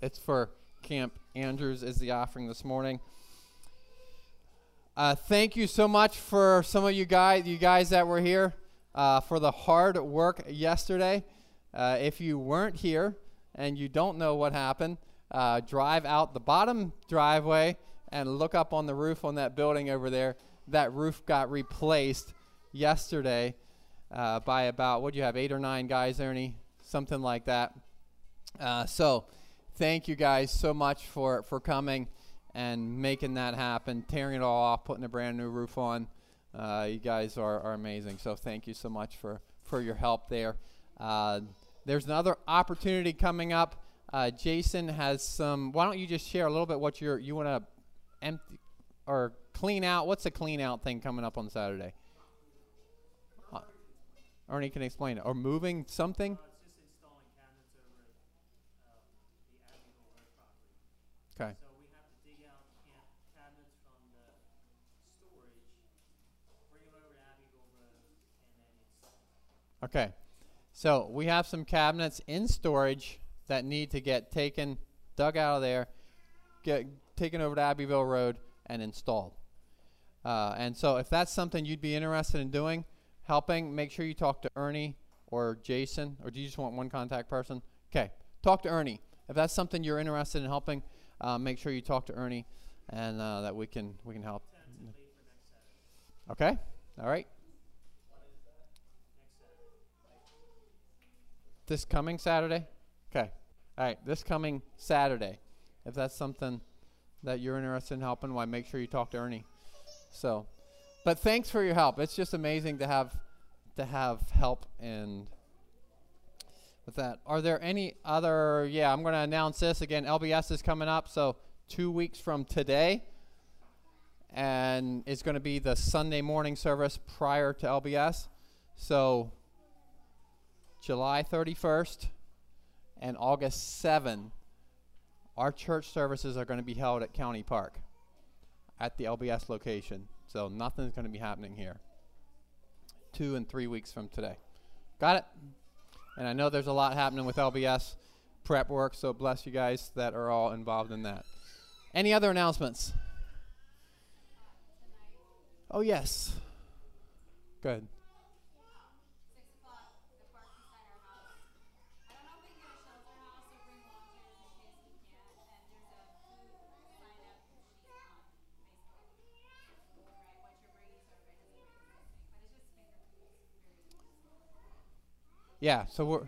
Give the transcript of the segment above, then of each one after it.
It's for Camp Andrews is the offering this morning. Uh, thank you so much for some of you guys, you guys that were here uh, for the hard work yesterday. Uh, if you weren't here and you don't know what happened, uh, drive out the bottom driveway and look up on the roof on that building over there. That roof got replaced yesterday uh, by about what do you have eight or nine guys, Ernie, something like that. Uh, so thank you guys so much for, for coming and making that happen, tearing it all off, putting a brand new roof on. Uh, you guys are, are amazing. So thank you so much for, for your help there. Uh, there's another opportunity coming up. Uh, Jason has some. Why don't you just share a little bit what you're, you want to empty or clean out? What's the clean out thing coming up on Saturday? Uh, Ernie can explain it. Or moving something? Okay. So we have to dig out ca- cabinets from the storage, bring them over to Abbeville Road, and then install. Okay. So we have some cabinets in storage that need to get taken, dug out of there, get taken over to Abbeville Road, and installed. Uh, and so if that's something you'd be interested in doing, helping, make sure you talk to Ernie or Jason, or do you just want one contact person? Okay. Talk to Ernie. If that's something you're interested in helping, uh, make sure you talk to Ernie, and uh, that we can we can help. Okay. All right. This coming Saturday? Okay. All right. This coming Saturday. If that's something that you're interested in helping, why make sure you talk to Ernie. So, but thanks for your help. It's just amazing to have to have help and with that. Are there any other yeah, I'm going to announce this again. LBS is coming up, so 2 weeks from today and it's going to be the Sunday morning service prior to LBS. So July 31st and August 7, our church services are going to be held at County Park at the LBS location. So nothing's going to be happening here. Two and three weeks from today. Got it? And I know there's a lot happening with LBS prep work, so bless you guys that are all involved in that. Any other announcements? Oh, yes. Good. six o'clock, the park beside our house. I don't know if we can get a shelter house or bring lawn chairs in case we can't, and there's a food sign up sheet on Facebook. Right, what you're bringing, so everybody doesn't bring something, but it's just finger foods, very Yeah, so we're. Bring game, like outdoor games if you want, cornhole, that kind we're.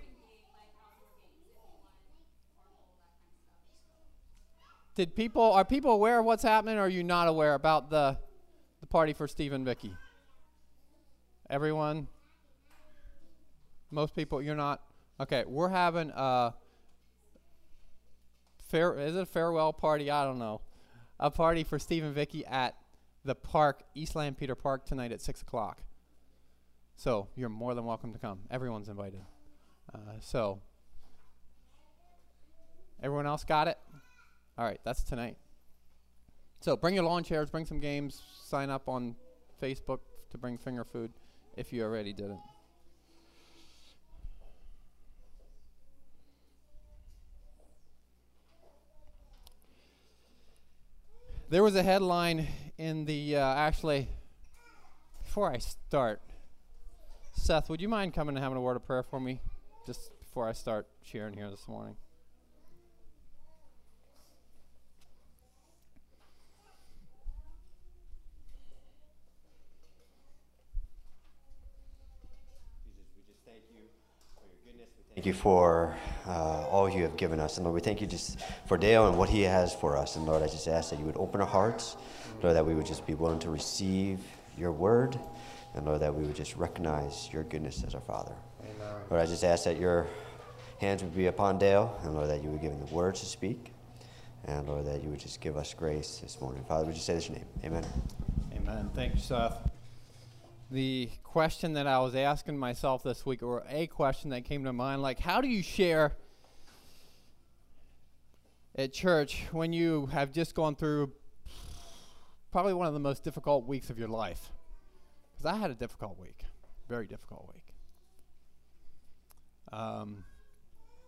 Did people are people aware of what's happening or are you not aware about the the party for Steve and Vicky? Everyone? Most people you're not? Okay, we're having a fair is it a farewell party? I don't know. A party for Steve and Vicky at the park, Eastland Peter Park tonight at six o'clock. So you're more than welcome to come. Everyone's invited. Uh, so everyone else got it? All right, that's tonight. So bring your lawn chairs, bring some games, sign up on Facebook to bring finger food if you already didn't. There was a headline in the uh, actually before I start. Seth, would you mind coming and having a word of prayer for me just before I start sharing here this morning? Thank you for uh, all you have given us. And Lord, we thank you just for Dale and what he has for us. And Lord, I just ask that you would open our hearts, Lord, that we would just be willing to receive your word. And Lord, that we would just recognize your goodness as our Father. Lord, I just ask that your hands would be upon Dale. And Lord, that you would give him the words to speak. And Lord, that you would just give us grace this morning. Father, would you say this name? Amen. Amen. Thank you, Seth. The question that I was asking myself this week, or a question that came to mind, like, how do you share at church when you have just gone through probably one of the most difficult weeks of your life? Because I had a difficult week, very difficult week. Um,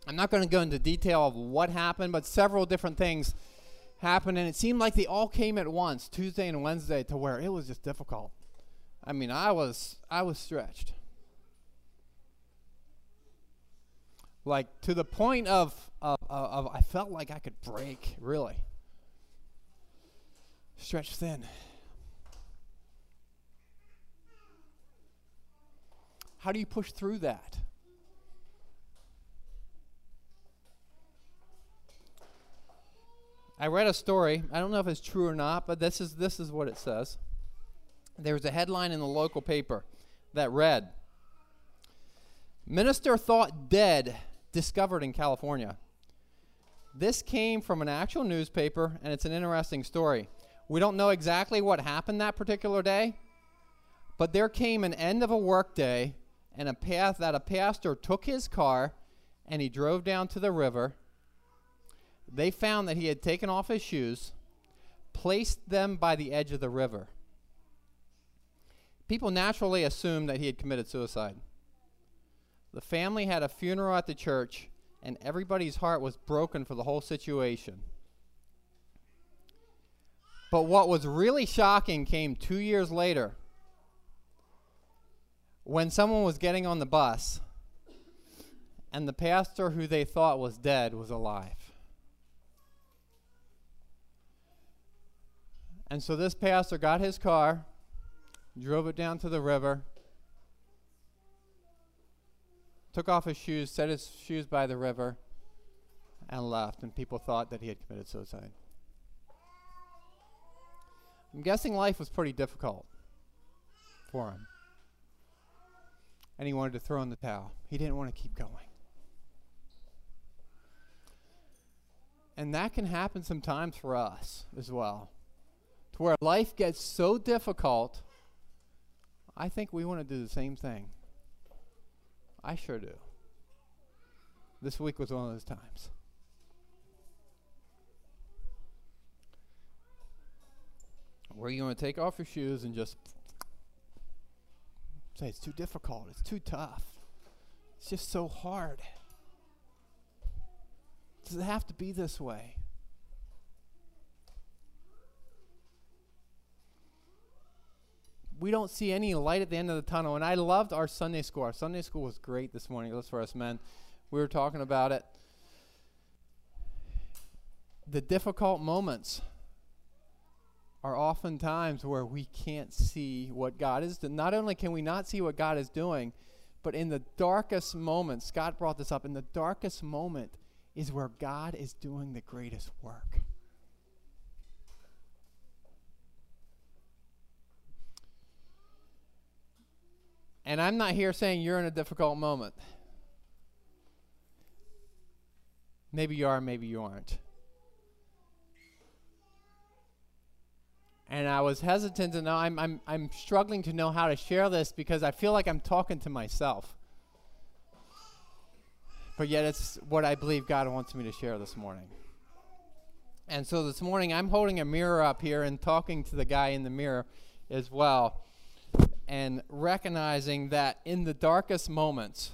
I'm not going to go into detail of what happened, but several different things happened, and it seemed like they all came at once, Tuesday and Wednesday, to where it was just difficult. I mean, I was I was stretched. Like to the point of, of, of, of I felt like I could break, really. Stretched thin. How do you push through that? I read a story. I don't know if it's true or not, but this is this is what it says. There was a headline in the local paper that read Minister thought dead discovered in California. This came from an actual newspaper and it's an interesting story. We don't know exactly what happened that particular day, but there came an end of a workday and a path that a pastor took his car and he drove down to the river they found that he had taken off his shoes, placed them by the edge of the river. People naturally assumed that he had committed suicide. The family had a funeral at the church, and everybody's heart was broken for the whole situation. But what was really shocking came two years later when someone was getting on the bus, and the pastor who they thought was dead was alive. And so this pastor got his car, drove it down to the river, took off his shoes, set his shoes by the river, and left. And people thought that he had committed suicide. I'm guessing life was pretty difficult for him. And he wanted to throw in the towel. He didn't want to keep going. And that can happen sometimes for us as well to where life gets so difficult, I think we want to do the same thing. I sure do. This week was one of those times. Where you want to take off your shoes and just say, it's too difficult, it's too tough, it's just so hard. Does it have to be this way? we don't see any light at the end of the tunnel. And I loved our Sunday school. Our Sunday school was great this morning. Was for us men. We were talking about it. The difficult moments are often times where we can't see what God is doing. Not only can we not see what God is doing, but in the darkest moments, Scott brought this up, in the darkest moment is where God is doing the greatest work. And I'm not here saying you're in a difficult moment. Maybe you are, maybe you aren't. And I was hesitant to know, I'm, I'm, I'm struggling to know how to share this because I feel like I'm talking to myself. But yet, it's what I believe God wants me to share this morning. And so this morning, I'm holding a mirror up here and talking to the guy in the mirror as well and recognizing that in the darkest moments,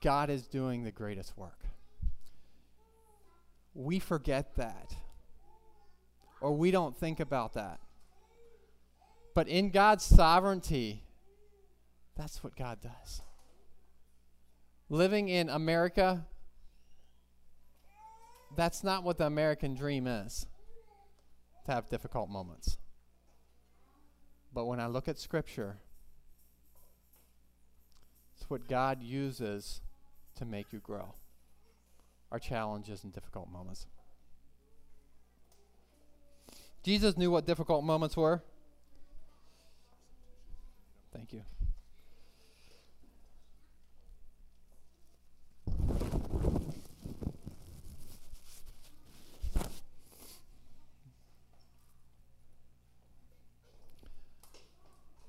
God is doing the greatest work. We forget that, or we don't think about that. But in God's sovereignty, that's what God does. Living in America, that's not what the American dream is to have difficult moments. But when I look at Scripture, it's what God uses to make you grow. Our challenges and difficult moments. Jesus knew what difficult moments were. Thank you.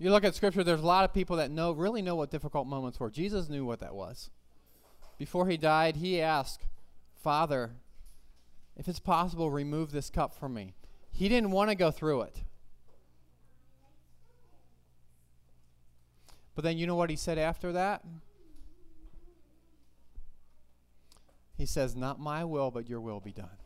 You look at scripture, there's a lot of people that know really know what difficult moments were. Jesus knew what that was. Before he died, he asked, Father, if it's possible, remove this cup from me. He didn't want to go through it. But then you know what he said after that? He says, Not my will, but your will be done.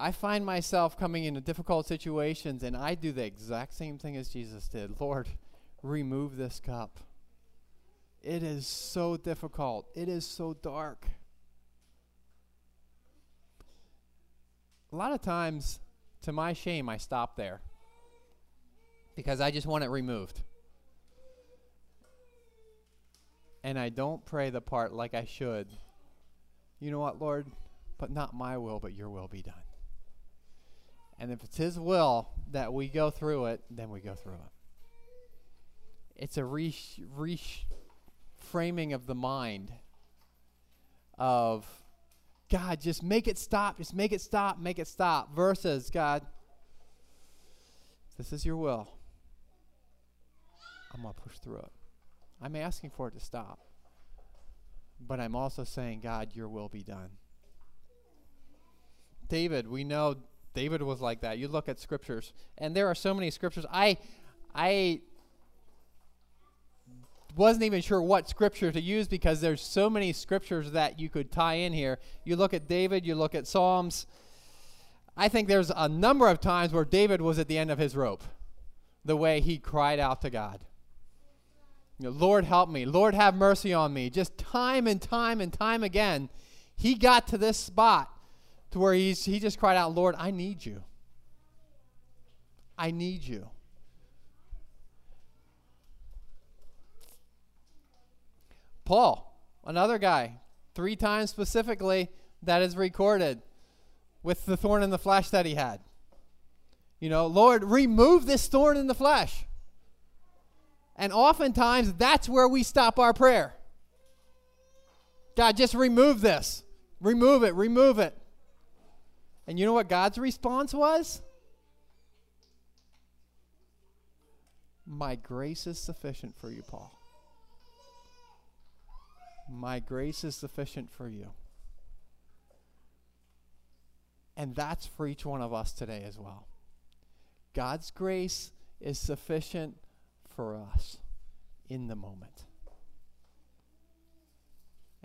I find myself coming into difficult situations and I do the exact same thing as Jesus did. Lord, remove this cup. It is so difficult, it is so dark. A lot of times, to my shame, I stop there because I just want it removed. And I don't pray the part like I should. You know what, Lord? But not my will, but your will be done. And if it's His will that we go through it, then we go through it. It's a reframing of the mind of God, just make it stop, just make it stop, make it stop, versus God, this is your will. I'm going to push through it. I'm asking for it to stop. But I'm also saying, God, your will be done. David, we know David was like that. You look at scriptures, and there are so many scriptures. I, I wasn't even sure what scripture to use because there's so many scriptures that you could tie in here. You look at David, you look at Psalms. I think there's a number of times where David was at the end of his rope, the way he cried out to God. You know, Lord, help me. Lord, have mercy on me. Just time and time and time again, he got to this spot to where he's, he just cried out, Lord, I need you. I need you. Paul, another guy, three times specifically that is recorded with the thorn in the flesh that he had. You know, Lord, remove this thorn in the flesh. And oftentimes that's where we stop our prayer. God, just remove this. Remove it, remove it. And you know what God's response was? My grace is sufficient for you, Paul. My grace is sufficient for you. And that's for each one of us today as well. God's grace is sufficient for us in the moment.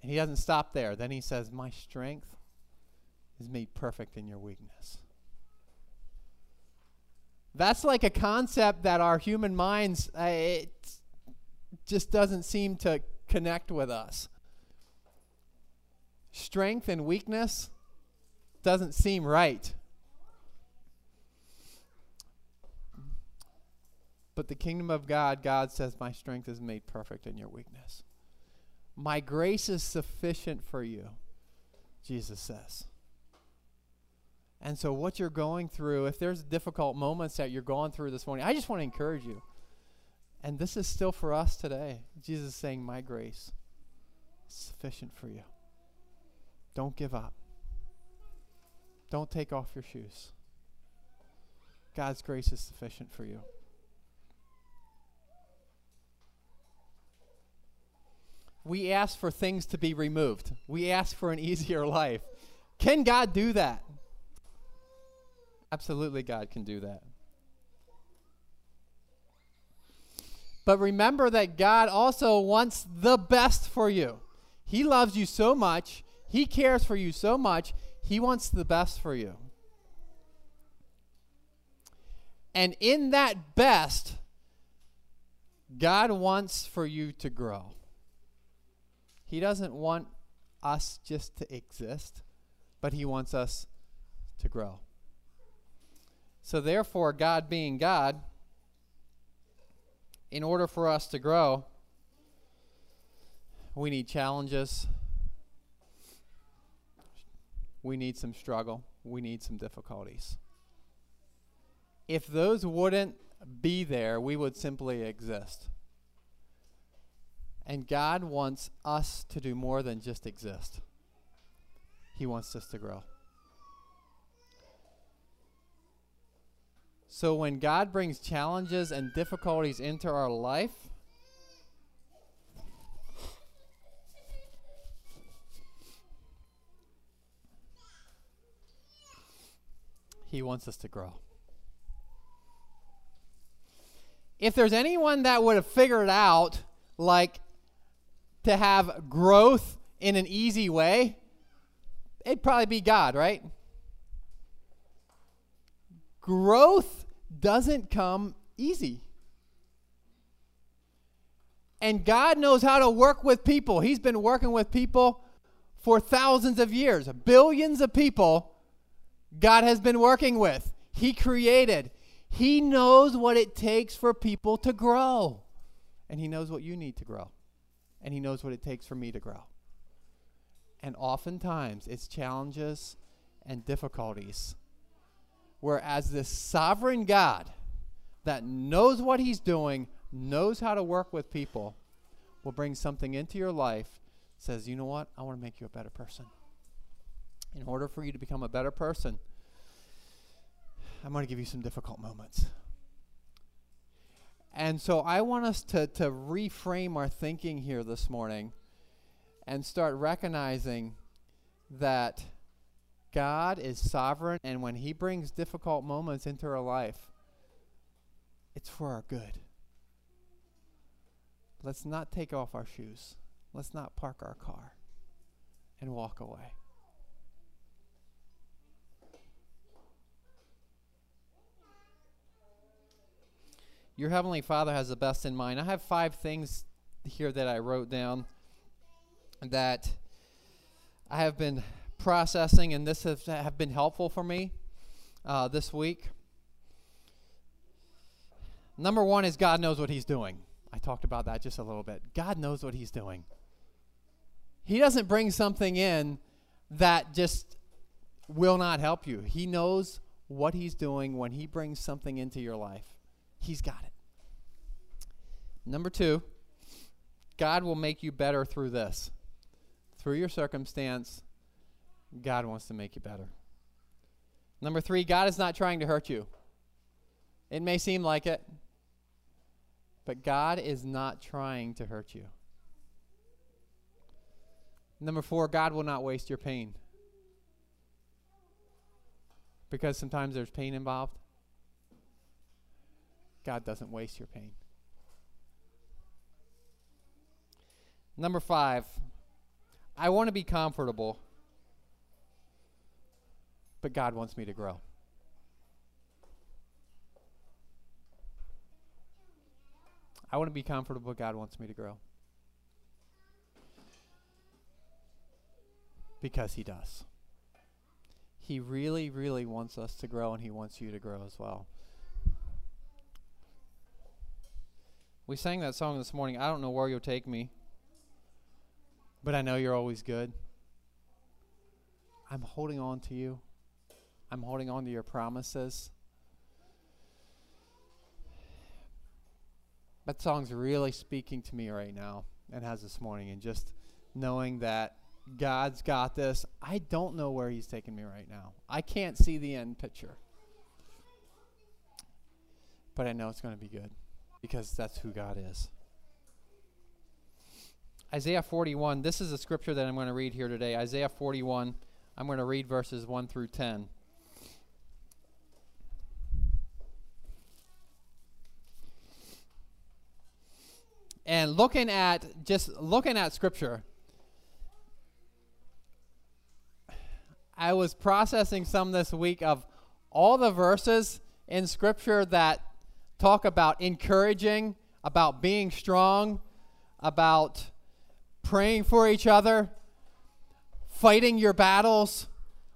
And he doesn't stop there. Then he says, My strength is made perfect in your weakness. That's like a concept that our human minds, uh, it just doesn't seem to connect with us strength and weakness doesn't seem right. But the kingdom of God, God says, My strength is made perfect in your weakness. My grace is sufficient for you, Jesus says. And so, what you're going through, if there's difficult moments that you're going through this morning, I just want to encourage you. And this is still for us today. Jesus is saying, My grace is sufficient for you. Don't give up. Don't take off your shoes. God's grace is sufficient for you. We ask for things to be removed. We ask for an easier life. Can God do that? Absolutely, God can do that. But remember that God also wants the best for you. He loves you so much he cares for you so much, He wants the best for you. And in that best, God wants for you to grow. He doesn't want us just to exist, but He wants us to grow. So, therefore, God being God, in order for us to grow, we need challenges, we need some struggle, we need some difficulties. If those wouldn't be there, we would simply exist. And God wants us to do more than just exist. He wants us to grow. So when God brings challenges and difficulties into our life, He wants us to grow. If there's anyone that would have figured out, like to have growth in an easy way, it'd probably be God, right? Growth doesn't come easy. And God knows how to work with people. He's been working with people for thousands of years, billions of people God has been working with. He created. He knows what it takes for people to grow. And He knows what you need to grow. And He knows what it takes for me to grow. And oftentimes it's challenges and difficulties. Whereas this sovereign God that knows what He's doing, knows how to work with people, will bring something into your life, says, you know what? I want to make you a better person. In order for you to become a better person, I'm going to give you some difficult moments. And so I want us to, to reframe our thinking here this morning and start recognizing that God is sovereign, and when He brings difficult moments into our life, it's for our good. Let's not take off our shoes. Let's not park our car and walk away. Your Heavenly Father has the best in mind. I have five things here that I wrote down that I have been processing, and this has have been helpful for me uh, this week. Number one is God knows what He's doing. I talked about that just a little bit. God knows what He's doing. He doesn't bring something in that just will not help you. He knows what He's doing when He brings something into your life. He's got it. Number two, God will make you better through this. Through your circumstance, God wants to make you better. Number three, God is not trying to hurt you. It may seem like it, but God is not trying to hurt you. Number four, God will not waste your pain. Because sometimes there's pain involved. God doesn't waste your pain. Number five, I want to be comfortable, but God wants me to grow. I want to be comfortable, but God wants me to grow. Because He does. He really, really wants us to grow, and He wants you to grow as well. We sang that song this morning. I don't know where you'll take me, but I know you're always good. I'm holding on to you. I'm holding on to your promises. That song's really speaking to me right now and has this morning, and just knowing that God's got this. I don't know where He's taking me right now. I can't see the end picture. But I know it's going to be good because that's who God is. Isaiah 41, this is a scripture that I'm going to read here today. Isaiah 41, I'm going to read verses 1 through 10. And looking at just looking at scripture, I was processing some this week of all the verses in scripture that talk about encouraging, about being strong, about praying for each other, fighting your battles.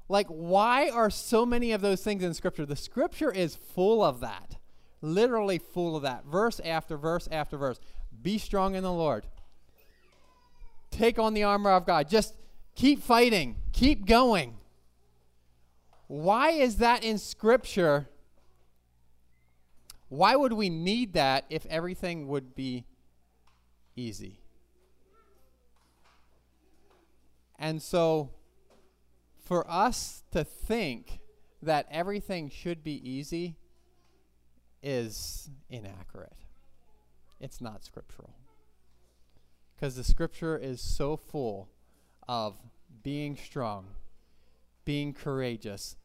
Like, why are so many of those things in Scripture? The Scripture is full of that, literally full of that, verse after verse after verse. Be strong in the Lord. Take on the armor of God. Just keep fighting, keep going. Why is that in Scripture? Why would we need that if everything would be easy? And so, for us to think that everything should be easy is inaccurate. It's not scriptural. Because the scripture is so full of being strong, being courageous.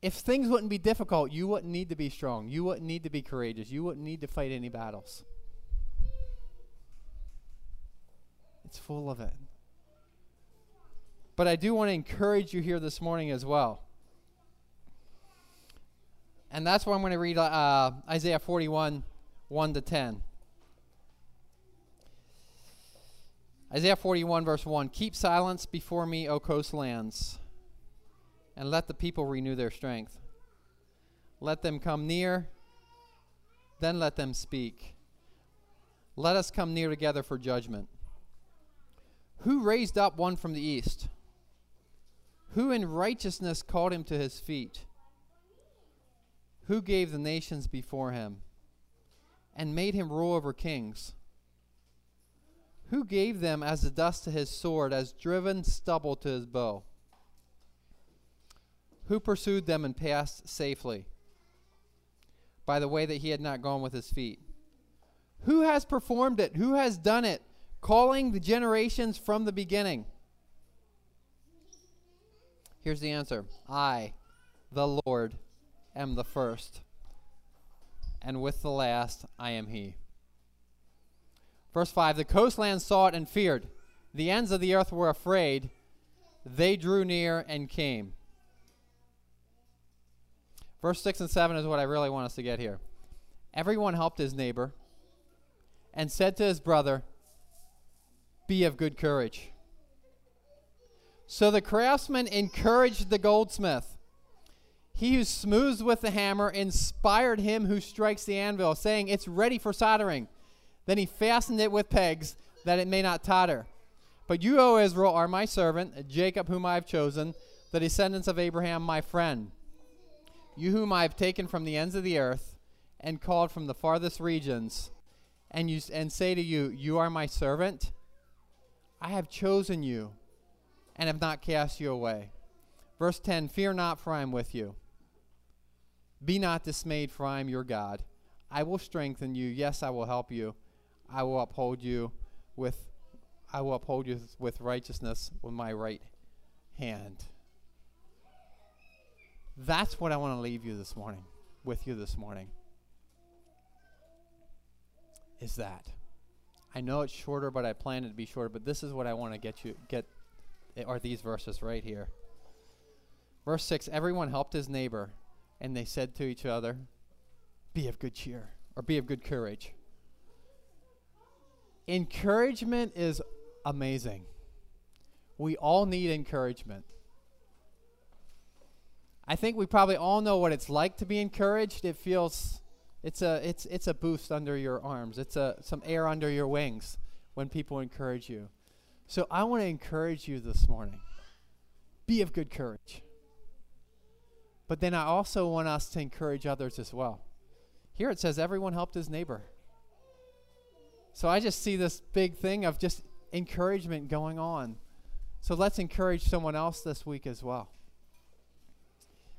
If things wouldn't be difficult, you wouldn't need to be strong. You wouldn't need to be courageous. You wouldn't need to fight any battles. It's full of it. But I do want to encourage you here this morning as well. And that's why I'm going to read uh, Isaiah 41, 1 to 10. Isaiah 41, verse 1 Keep silence before me, O coastlands, and let the people renew their strength. Let them come near, then let them speak. Let us come near together for judgment. Who raised up one from the east? Who in righteousness called him to his feet? Who gave the nations before him and made him rule over kings? Who gave them as the dust to his sword, as driven stubble to his bow? Who pursued them and passed safely by the way that he had not gone with his feet? Who has performed it? Who has done it? Calling the generations from the beginning. Here's the answer I, the Lord, am the first, and with the last I am he. Verse 5 The coastlands saw it and feared. The ends of the earth were afraid. They drew near and came. Verse 6 and 7 is what I really want us to get here. Everyone helped his neighbor and said to his brother, Be of good courage. So the craftsman encouraged the goldsmith. He who smooths with the hammer inspired him who strikes the anvil, saying, It's ready for soldering. Then he fastened it with pegs that it may not totter. But you, O Israel, are my servant, Jacob, whom I have chosen, the descendants of Abraham, my friend. You, whom I have taken from the ends of the earth and called from the farthest regions, and, you, and say to you, You are my servant. I have chosen you and have not cast you away. Verse 10 Fear not, for I am with you. Be not dismayed, for I am your God. I will strengthen you. Yes, I will help you. I will uphold you with I will uphold you with righteousness with my right hand. That's what I want to leave you this morning, with you this morning. Is that. I know it's shorter, but I planned it to be shorter, but this is what I want to get you get eh, are these verses right here. Verse 6 Everyone helped his neighbor, and they said to each other, Be of good cheer, or be of good courage. Encouragement is amazing. We all need encouragement. I think we probably all know what it's like to be encouraged. It feels it's a it's it's a boost under your arms. It's a some air under your wings when people encourage you. So I want to encourage you this morning. Be of good courage. But then I also want us to encourage others as well. Here it says everyone helped his neighbor. So I just see this big thing of just encouragement going on. So let's encourage someone else this week as well.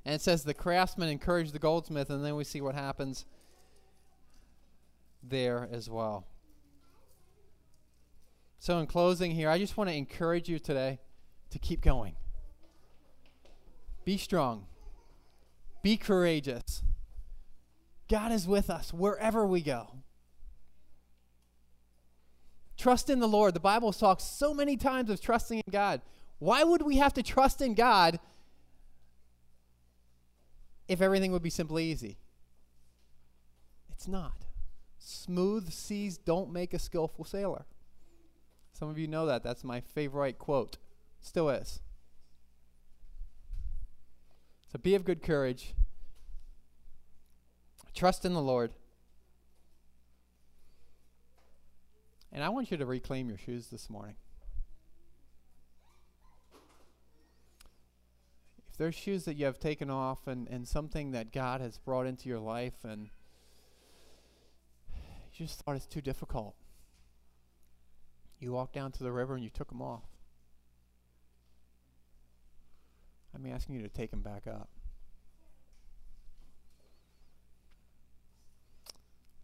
And it says the craftsman encouraged the goldsmith, and then we see what happens there as well. So, in closing here, I just want to encourage you today to keep going. Be strong, be courageous. God is with us wherever we go. Trust in the Lord. The Bible talks so many times of trusting in God. Why would we have to trust in God if everything would be simply easy? It's not. Smooth seas don't make a skillful sailor. Some of you know that. That's my favorite quote. Still is. So be of good courage. Trust in the Lord. And I want you to reclaim your shoes this morning. There's shoes that you have taken off and, and something that God has brought into your life and you just thought it's too difficult, you walked down to the river and you took them off. I'm asking you to take them back up.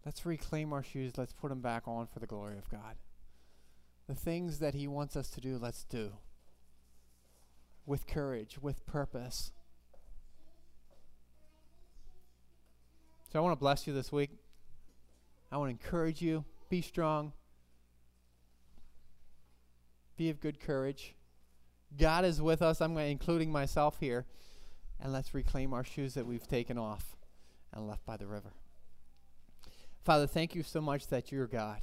Let's reclaim our shoes. Let's put them back on for the glory of God. The things that He wants us to do, let's do. With courage, with purpose. So I want to bless you this week. I want to encourage you. Be strong. Be of good courage. God is with us. I'm including myself here. And let's reclaim our shoes that we've taken off and left by the river. Father, thank you so much that you're God.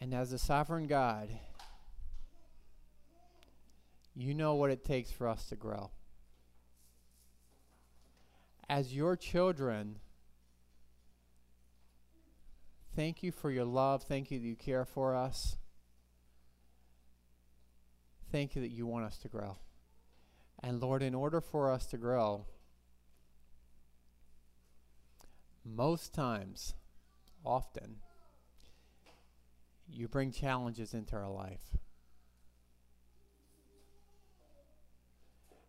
And as a sovereign God, you know what it takes for us to grow. As your children, thank you for your love. Thank you that you care for us. Thank you that you want us to grow. And Lord, in order for us to grow, most times, often, you bring challenges into our life.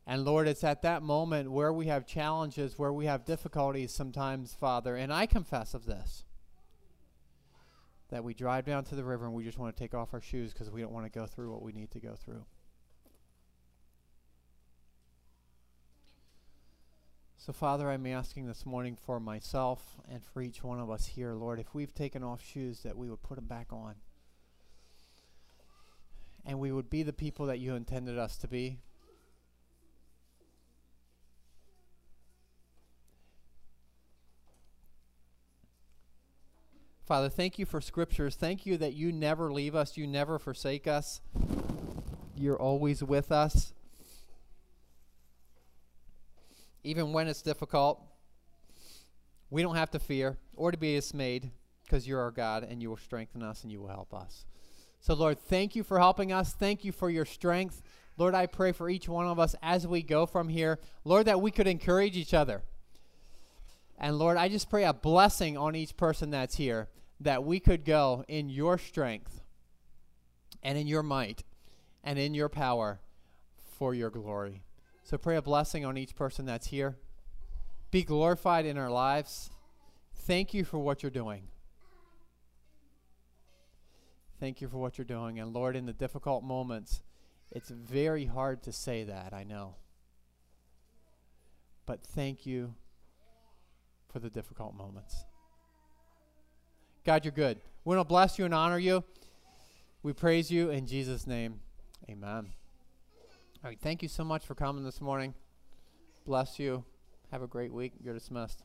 And Lord, it's at that moment where we have challenges, where we have difficulties sometimes, Father, and I confess of this, that we drive down to the river and we just want to take off our shoes because we don't want to go through what we need to go through. So, Father, I'm asking this morning for myself and for each one of us here, Lord, if we've taken off shoes, that we would put them back on. And we would be the people that you intended us to be. Father, thank you for scriptures. Thank you that you never leave us, you never forsake us. You're always with us. Even when it's difficult, we don't have to fear or to be dismayed because you're our God and you will strengthen us and you will help us. So, Lord, thank you for helping us. Thank you for your strength. Lord, I pray for each one of us as we go from here. Lord, that we could encourage each other. And Lord, I just pray a blessing on each person that's here that we could go in your strength and in your might and in your power for your glory. So pray a blessing on each person that's here. Be glorified in our lives. Thank you for what you're doing. Thank you for what you're doing. And Lord, in the difficult moments, it's very hard to say that, I know. But thank you for the difficult moments. God, you're good. We want to bless you and honor you. We praise you in Jesus' name. Amen. All right. Thank you so much for coming this morning. Bless you. Have a great week. You're dismissed.